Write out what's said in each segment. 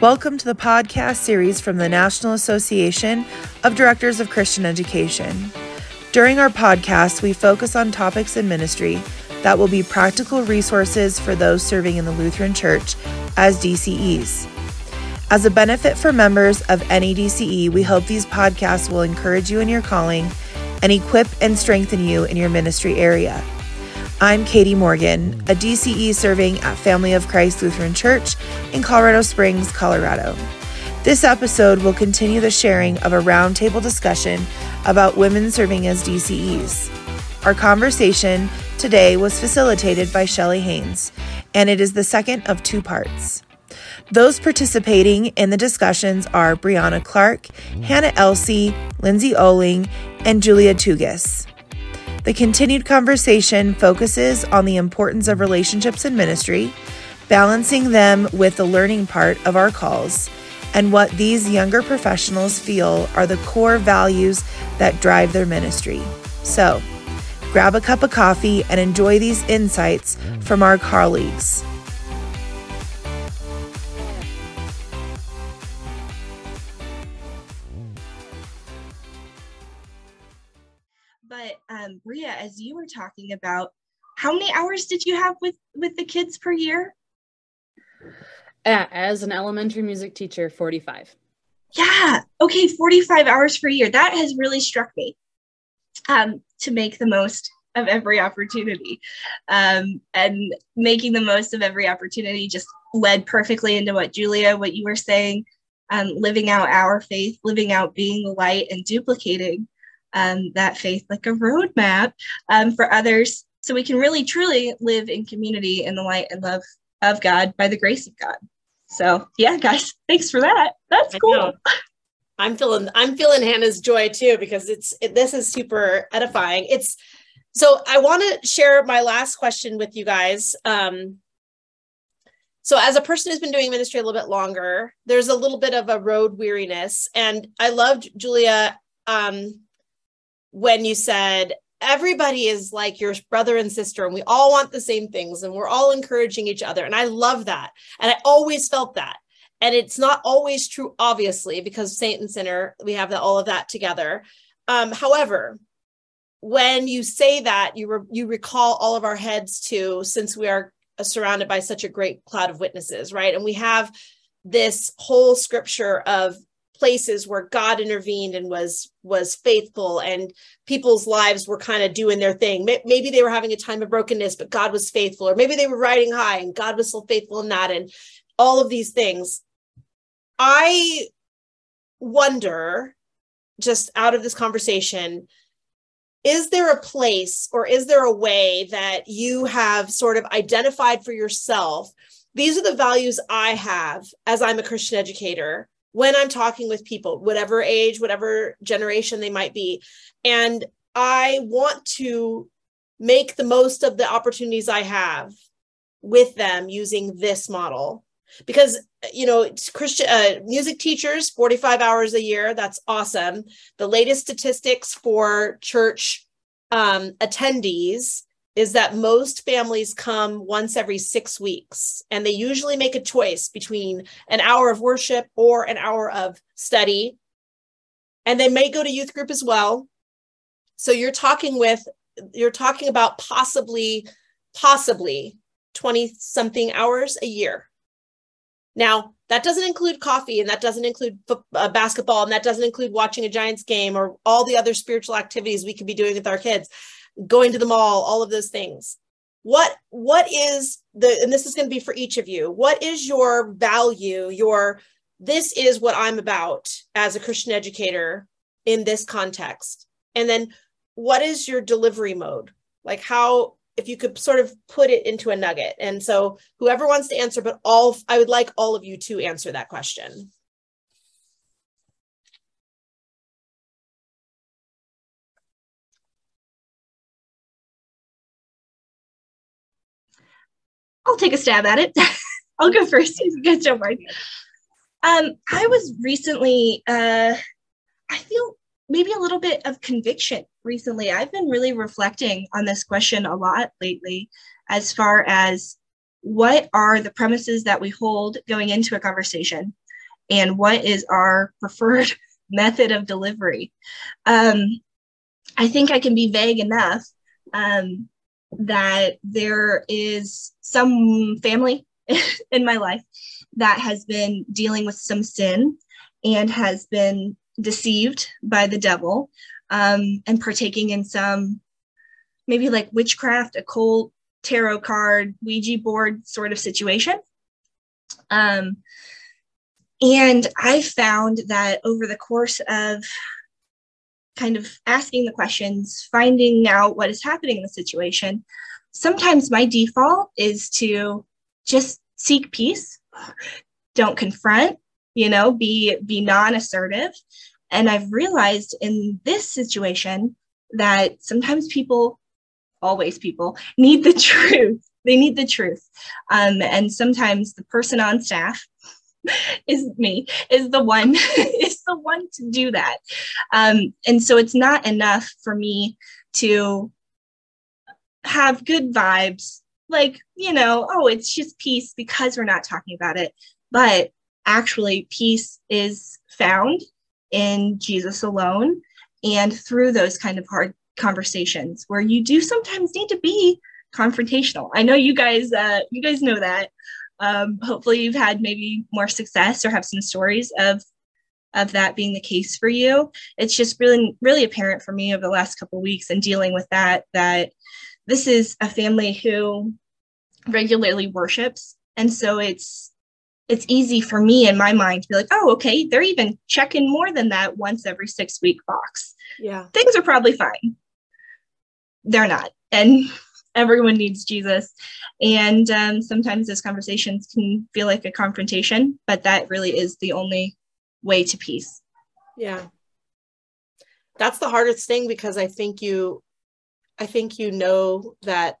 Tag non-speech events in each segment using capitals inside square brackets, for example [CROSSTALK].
Welcome to the podcast series from the National Association of Directors of Christian Education. During our podcast, we focus on topics in ministry that will be practical resources for those serving in the Lutheran Church as DCEs. As a benefit for members of any DCE, we hope these podcasts will encourage you in your calling and equip and strengthen you in your ministry area. I'm Katie Morgan, a DCE serving at Family of Christ Lutheran Church in Colorado Springs, Colorado. This episode will continue the sharing of a roundtable discussion about women serving as DCEs. Our conversation today was facilitated by Shelli Haynes, and it is the second of two parts. Those participating in the discussions are Brianna Clark, Hannah Elsey, Lindsey Ohling, and Julia Tougas. The continued conversation focuses on the importance of relationships in ministry, balancing them with the learning part of our calls, and what these younger professionals feel are the core values that drive their ministry. So, grab a cup of coffee and enjoy these insights from our colleagues. But um, Bria, as you were talking about, how many hours did you have with with the kids per year? Uh, as an elementary music teacher, 45. Yeah. Okay, 45 hours per year. That has really struck me um, to make the most of every opportunity. Um, and making the most of every opportunity just led perfectly into what Julia, what you were saying, um, living out our faith, living out being the light and duplicating um, that faith like a roadmap um, for others so we can really truly live in community in the light and love of God by the grace of God. So yeah, guys, thanks for that. That's cool. I'm feeling I'm feeling Hannah's joy too because it's it, this is super edifying. It's so I want to share my last question with you guys. Um, so as a person who's been doing ministry a little bit longer, there's a little bit of a road weariness, and I loved Julia um, when you said everybody is like your brother and sister and we all want the same things and we're all encouraging each other. And i love that. And i always felt that. And it's not always true obviously because saint and sinner we have all of that together. Um, however when you say that you re- you recall all of our heads to since we are surrounded by such a great cloud of witnesses right? And we have this whole scripture of places where God intervened and was was faithful and people's lives were kind of doing their thing. Maybe they were having a time of brokenness, but God was faithful, or maybe they were riding high and God was still faithful in that, and all of these things. I wonder, just out of this conversation, is there a place or is there a way that you have sort of identified for yourself? These are the values I have as I'm a Christian educator when I'm talking with people, whatever age, whatever generation they might be. And I want to make the most of the opportunities I have with them using this model because you know it's christian uh, music teachers 45 hours a year that's awesome the latest statistics for church um, attendees is that most families come once every six weeks and they usually make a choice between an hour of worship or an hour of study. And they may go to youth group as well. So you're talking with you're talking about possibly possibly 20 something hours a year. Now that doesn't include coffee and that doesn't include uh, basketball and that doesn't include watching a giants game or all the other spiritual activities we could be doing with our kids going to the mall, all of those things. What what is the and this is going to be for each of you. What is your value, your this is what I'm about as a Christian educator in this context? And then what is your delivery mode? Like how if you could sort of put it into a nugget. And so whoever wants to answer but all I would like all of you to answer that question. I'll take a stab at it. [LAUGHS] I'll go first. Guys don't. Um, I was recently, uh, I feel maybe a little bit of conviction recently. I've been really reflecting on this question a lot lately as far as what are the premises that we hold going into a conversation? and what is our [LAUGHS] preferred method of delivery. Um, I think I can be vague enough um, that there is some family [LAUGHS] in my life that has been dealing with some sin and has been deceived by the devil um, and partaking in some maybe like witchcraft, occult, tarot card, Ouija board sort of situation. Um, and I found that over the course of kind of asking the questions, finding out what is happening in the situation, sometimes my default is to just seek peace, don't confront, you know, be be non-assertive. And I've realized in this situation that sometimes people, always people, need the [LAUGHS] truth. They need the truth. Um, and sometimes the person on staff [LAUGHS] is me is the one [LAUGHS] the one to do that. Um, and so it's not enough for me to have good vibes like you know oh it's just peace because we're not talking about it. But actually peace is found in jesus alone and through those kind of hard conversations where you do sometimes need to be confrontational. I know you guys uh, you guys know that. Um, hopefully you've had maybe more success or have some stories of of that being the case for you. It's just really really apparent for me over the last couple weeks and dealing with that that this is a family who regularly worships. And so it's it's easy for me in my mind to be like oh okay they're even checking more than that once every six week box. Yeah. Things are probably fine. They're not. And [LAUGHS] everyone needs Jesus. And um, sometimes those conversations can feel like a confrontation, but that really is the only way to peace. Yeah. That's the hardest thing because I think you I think you know that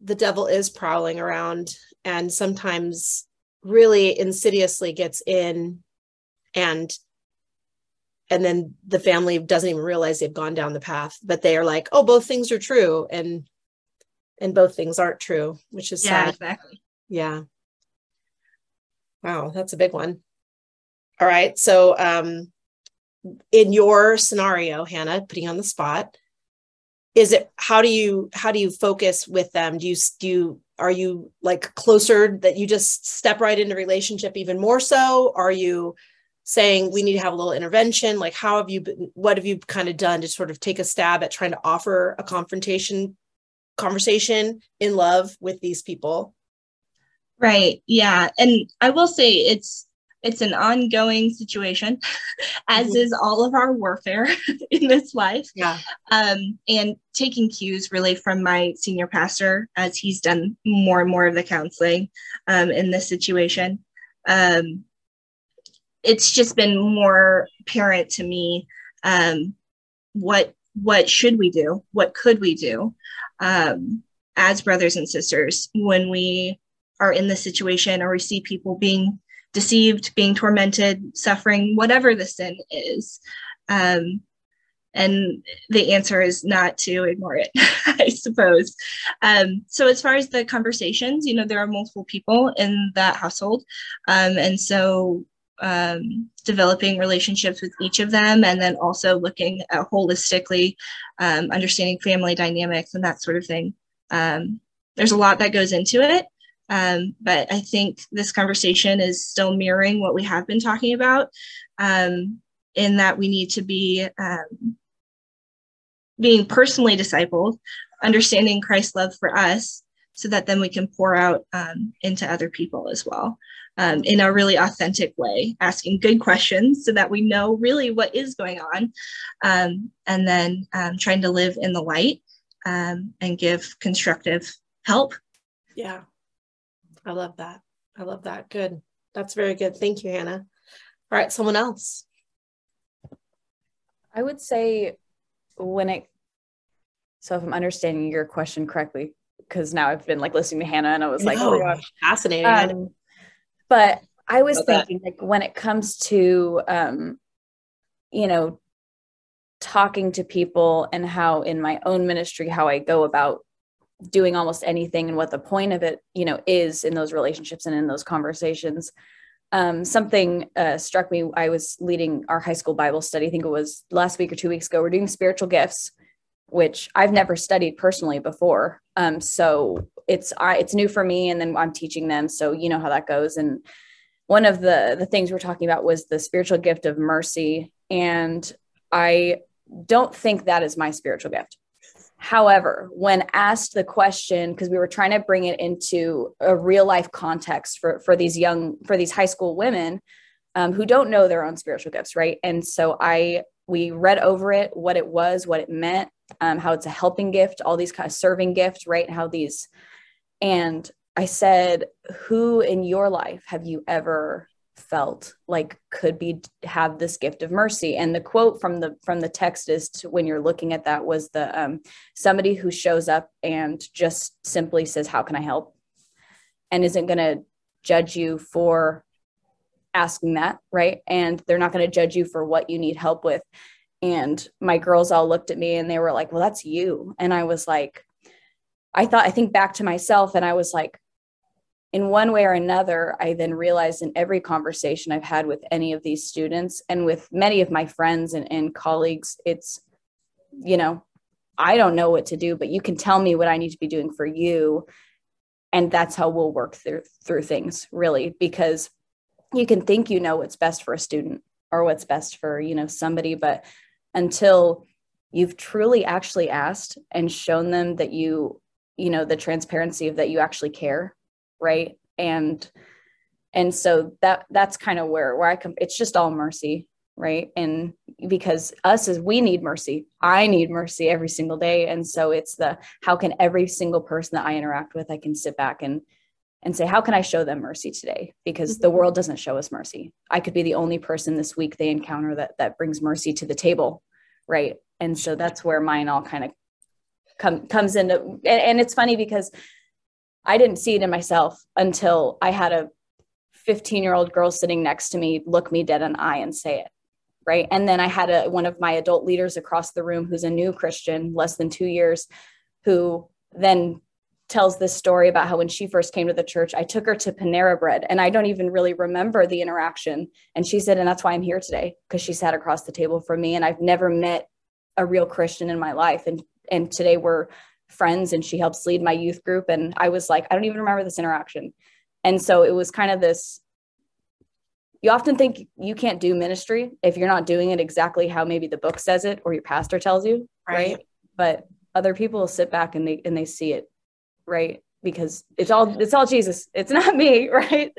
the devil is prowling around and sometimes really insidiously gets in and and then the family doesn't even realize they've gone down the path but they are like oh both things are true and and both things aren't true, which is yeah, sad. exactly. Yeah. Wow, that's a big one. All right. So um in your scenario, Hannah, putting on the spot, is it how do you how do you focus with them? Do you do you are you like closer that you just step right into relationship even more so? Are you saying we need to have a little intervention? Like how have you been what have you kind of done to sort of take a stab at trying to offer a confrontation conversation in love with these people right yeah and i will say it's it's an ongoing situation [LAUGHS] as mm-hmm. is all of our warfare [LAUGHS] in this life. Yeah. Um, and taking cues really from my senior pastor as he's done more and more of the counseling um, in this situation. Um, it's just been more apparent to me um, what what should we do? What could we do? Um, as brothers and sisters when we are in this situation or we see people being deceived, being tormented, suffering, whatever the sin is. Um, and the answer is not to ignore it, [LAUGHS] I suppose. Um, so, as far as the conversations, you know, there are multiple people in that household. Um, and so, um, developing relationships with each of them and then also looking at holistically um, understanding family dynamics and that sort of thing um, there's a lot that goes into it um, but i think this conversation is still mirroring what we have been talking about um, in that we need to be um, being personally discipled understanding christ's love for us so that then we can pour out into other people as well um, in a really authentic way, asking good questions so that we know really what is going on, um, and then um, trying to live in the light um, and give constructive help. Yeah, I love that. I love that. Good. That's very good. Thank you, Hannah. All right, someone else. I would say when it, so if I'm understanding your question correctly, because now I've been like listening to Hannah and I was like, oh my gosh, fascinating. Um, but I was thinking that. like when it comes to um, you know, talking to people and how in my own ministry, how I go about doing almost anything and what the point of it, you know, is in those relationships and in those conversations. um, something uh, struck me. I was leading our high school Bible study. I think it was last week or two weeks ago. We're doing spiritual gifts, which I've never studied personally before. Um, so it's I, it's new for me, and then I'm teaching them. So you know how that goes. And one of the the things we're talking about was the spiritual gift of mercy, and I don't think that is my spiritual gift. However, when asked the question, because we were trying to bring it into a real life context for, for these young, for these high school women um, who don't know their own spiritual gifts, right? And so I, we read over it, what it was, what it meant, um, how it's a helping gift, all these kind of serving gifts, right? How these, and I said, who in your life have you ever felt like could be have this gift of mercy. And the quote from the from the text is to, when you're looking at that was the um, somebody who shows up and just simply says how can i help? And isn't going to judge you for asking that right? And they're not going to judge you for what you need help with. And my girls all looked at me and they were like well that's you. And i was like i thought i think back to myself and i was like in one way or another, I then realized in every conversation I've had with any of these students and with many of my friends and, and colleagues, it's, you know, I don't know what to do, but you can tell me what I need to be doing for you. And that's how we'll work through through things, really, because you can think you know what's best for a student or what's best for, you know, somebody, but until you've truly actually asked and shown them that you, you know, the transparency of that you actually care right? And and so that that's kind of where where i come it's just all mercy right? And because us as we need mercy. I need mercy every single day. And so it's the how can every single person that i interact with i can sit back and and say how can i show them mercy today? Because the mm-hmm. world doesn't show us mercy. I could be the only person this week they encounter that that brings mercy to the table right? And so that's where mine all kind of come comes into and, and it's funny because I didn't see it in myself until I had a 15 year old girl sitting next to me look me dead in the eye and say it. Right. And then I had a, one of my adult leaders across the room who's a new Christian, less than two years, who then tells this story about how when she first came to the church, I took her to Panera Bread and I don't even really remember the interaction. And she said, and that's why I'm here today, because she sat across the table from me and I've never met a real Christian in my life. And and today we're friends and she helps lead my youth group. And I was like, I don't even remember this interaction. And so it was kind of this you often think you can't do ministry if you're not doing it exactly how maybe the book says it or your pastor tells you, right? right? But other people will sit back and they and they see it, right? Because it's all it's all Jesus. It's not me, [LAUGHS] right?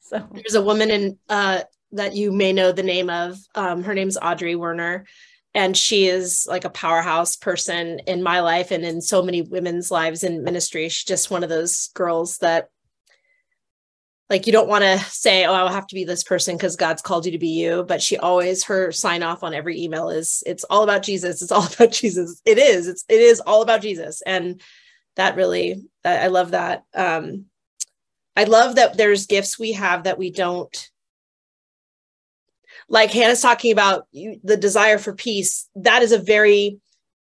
So there's a woman in uh that you may know the name of. Um, her name's Audrey Werner, and she is like a powerhouse person in my life and in so many women's lives in ministry. She's just one of those girls that like you don't want to say oh i will have to be this person because god's called you to be you. But she always her sign off on every email is it's all about jesus. It's all [LAUGHS] about jesus. It is. It's it is all about jesus. And that really i love that. Um i love that there's gifts we have that we don't like Hannah's talking about you, the desire for peace, that is a very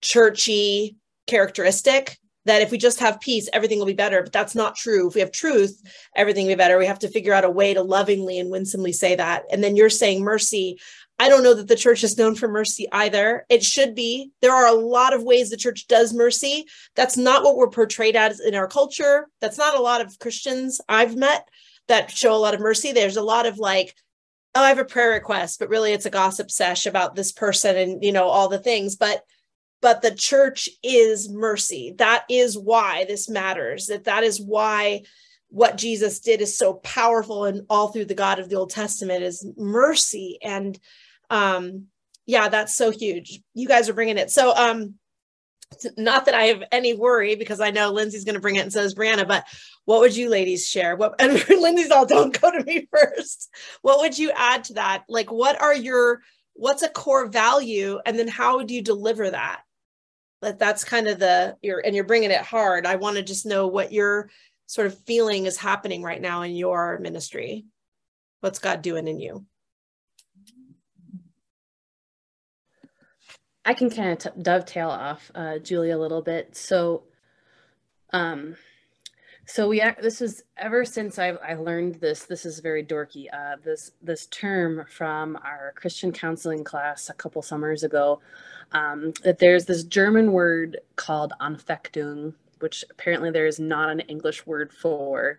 churchy characteristic that if we just have peace, everything will be better. But that's not true. If we have truth, everything will be better. We have to figure out a way to lovingly and winsomely say that. And then you're saying mercy. I don't know that the church is known for mercy either. It should be. There are a lot of ways the church does mercy. That's not what we're portrayed as in our culture. That's not a lot of Christians I've met that show a lot of mercy. There's a lot of like, oh, I have a prayer request, but really it's a gossip sesh about this person and, you know, all the things. But but the church is mercy. That is why this matters. That that is why what Jesus did is so powerful and all through the God of the Old Testament is mercy. And um, yeah, that's so huge. You guys are bringing it. So um, not that I have any worry because I know Lindsey's going to bring it and so is Brianna, but what would you ladies share? What [LAUGHS] and Lindsey's all don't go to me first. What would you add to that? Like what are your what's a core value and then how do you deliver that? That that's kind of the you're and you're bringing it hard. I want to just know what your sort of feeling is happening right now in your ministry. What's God doing in you? I can kind of t- dovetail off uh, Julie a little bit. So, um, so we this is ever since I, I learned this this is very dorky uh, this this term from our christian counseling class a couple summers ago um, that there's this german word called anfechtung which apparently there is not an english word for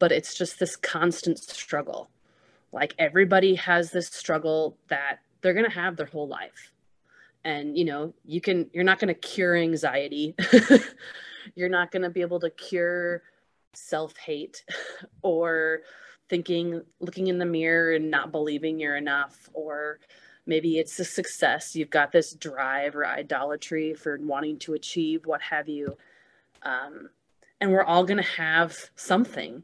but it's just this constant struggle like everybody has this struggle that they're going to have their whole life and you know you can you're not going to cure anxiety. [LAUGHS] You're not going to be able to cure self-hate [LAUGHS] or thinking looking in the mirror and not believing you're enough or maybe it's a success. You've got this drive or idolatry for wanting to achieve what have you. Um, and we're all going to have something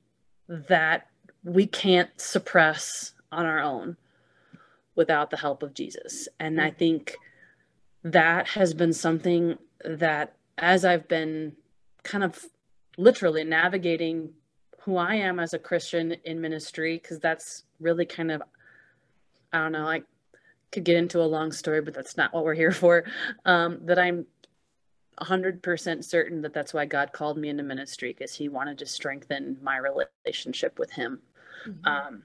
that we can't suppress on our own without the help of jesus. And i think that has been something that as I've been kind of literally navigating who I am as a Christian in ministry, because that's really kind of, I don't know, I could get into a long story, but that's not what we're here for. Um, that I'm 100% certain that that's why God called me into ministry, because He wanted to strengthen my relationship with Him. Mm-hmm. Um,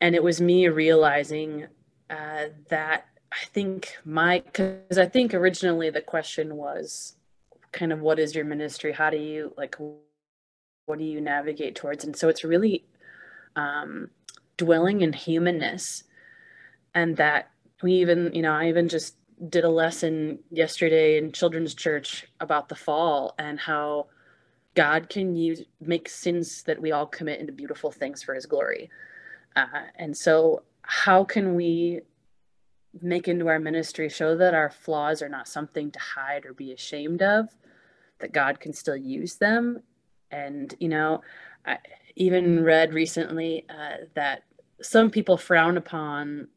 and it was me realizing uh, that I think my because I think originally the question was kind of what is your ministry? How do you like what do you navigate towards? And so it's really um, dwelling in humanness, and that we even you know I even just did a lesson yesterday in children's church about the fall and how God can use make sins that we all commit into beautiful things for His glory. Uh, and so, how can we make into our ministry show that our flaws are not something to hide or be ashamed of that god can still use them. And you know i even read recently uh, that some people frown upon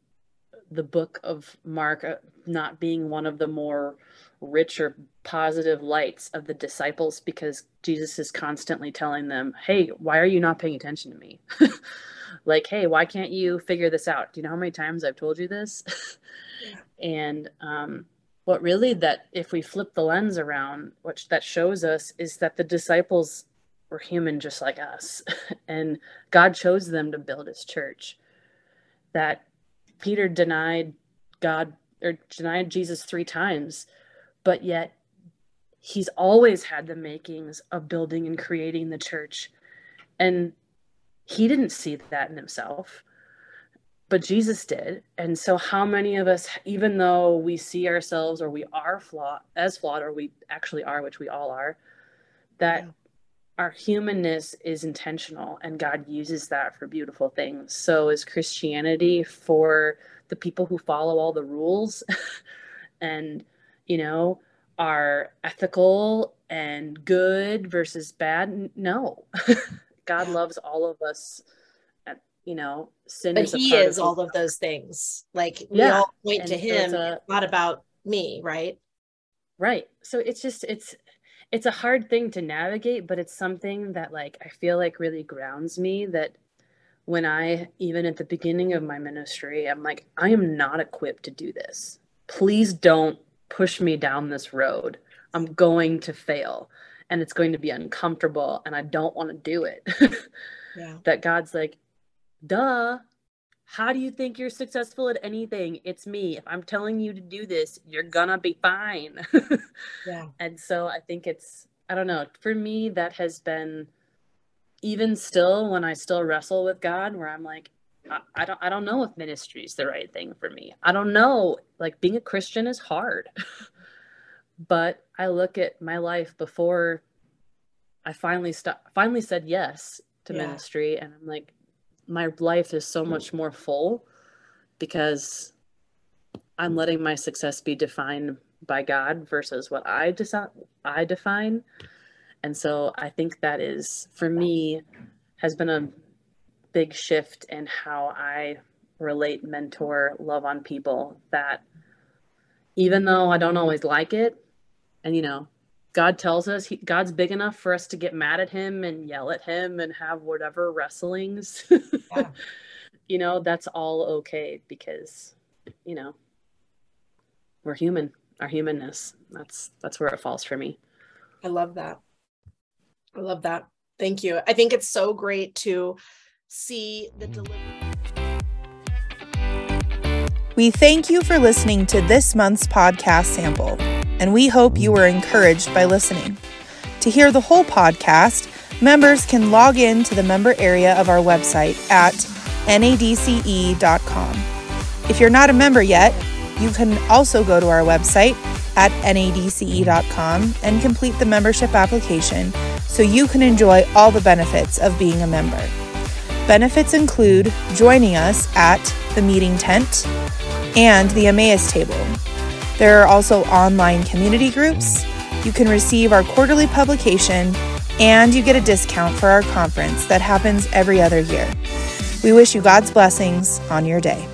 the book of mark uh, not being one of the more rich or positive lights of the disciples because jesus is constantly telling them hey why are you not paying attention to me? [LAUGHS] Like hey why can't you figure this out? Do you know how many times i've told you this? Yeah. [LAUGHS] and um, what really that if we flip the lens around what that shows us is that the disciples were human just like us. [LAUGHS] And god chose them to build his church. That peter denied god or denied jesus three times but yet he's always had the makings of building and creating the church and he didn't see that in himself but Jesus did. And so how many of us even though we see ourselves or we are flawed as flawed or we actually are which we all are that yeah. Our humanness is intentional and God uses that for beautiful things. So is Christianity for the people who follow all the rules [LAUGHS] and you know are ethical and good versus bad? No. [LAUGHS] God loves all of us. You know, sin. But is He is all of those things. Like we yeah. all point and to Him. A, not about me, right? Right. So it's just it's it's a hard thing to navigate, but it's something that like I feel like really grounds me. That when I even at the beginning of my ministry, I'm like, I am not equipped to do this. Please don't push me down this road. I'm going to fail and it's going to be uncomfortable and I don't want to do it. [LAUGHS] yeah. That God's like, duh. How do you think you're successful at anything? It's me. If I'm telling you to do this, you're gonna be fine. [LAUGHS] yeah. And so I think it's, I don't know, for me, that has been even still when I still wrestle with God, where I'm like, I, I don't I don't know if ministry is the right thing for me. I don't know. Like being a Christian is hard. [LAUGHS] but I look at my life before I finally st- finally said yes to yeah. ministry and I'm like my life is so hmm. much more full because I'm letting my success be defined by God versus what I decide I define. And so I think that is for me has been a big shift in how I relate, mentor, love on people that even though I don't always like it, and you know god tells us he, god's big enough for us to get mad at him and yell at him and have whatever wrestlings [LAUGHS] yeah. [LAUGHS] you know that's all okay because you know we're human our humanness that's that's where it falls for me i love that i love that Thank you. I think it's so great to see the delivery. We thank you for listening to this month's podcast sample, and we hope you were encouraged by listening. To hear the whole podcast, members can log in to the member area of our website at nadce.com. If you're not a member yet, you can also go to our website at nadce.com and complete the membership application so you can enjoy all the benefits of being a member. Benefits include joining us at the meeting tent and the Emmaus table. There are also online community groups. You can receive our quarterly publication and you get a discount for our conference that happens every other year. We wish you God's blessings on your day.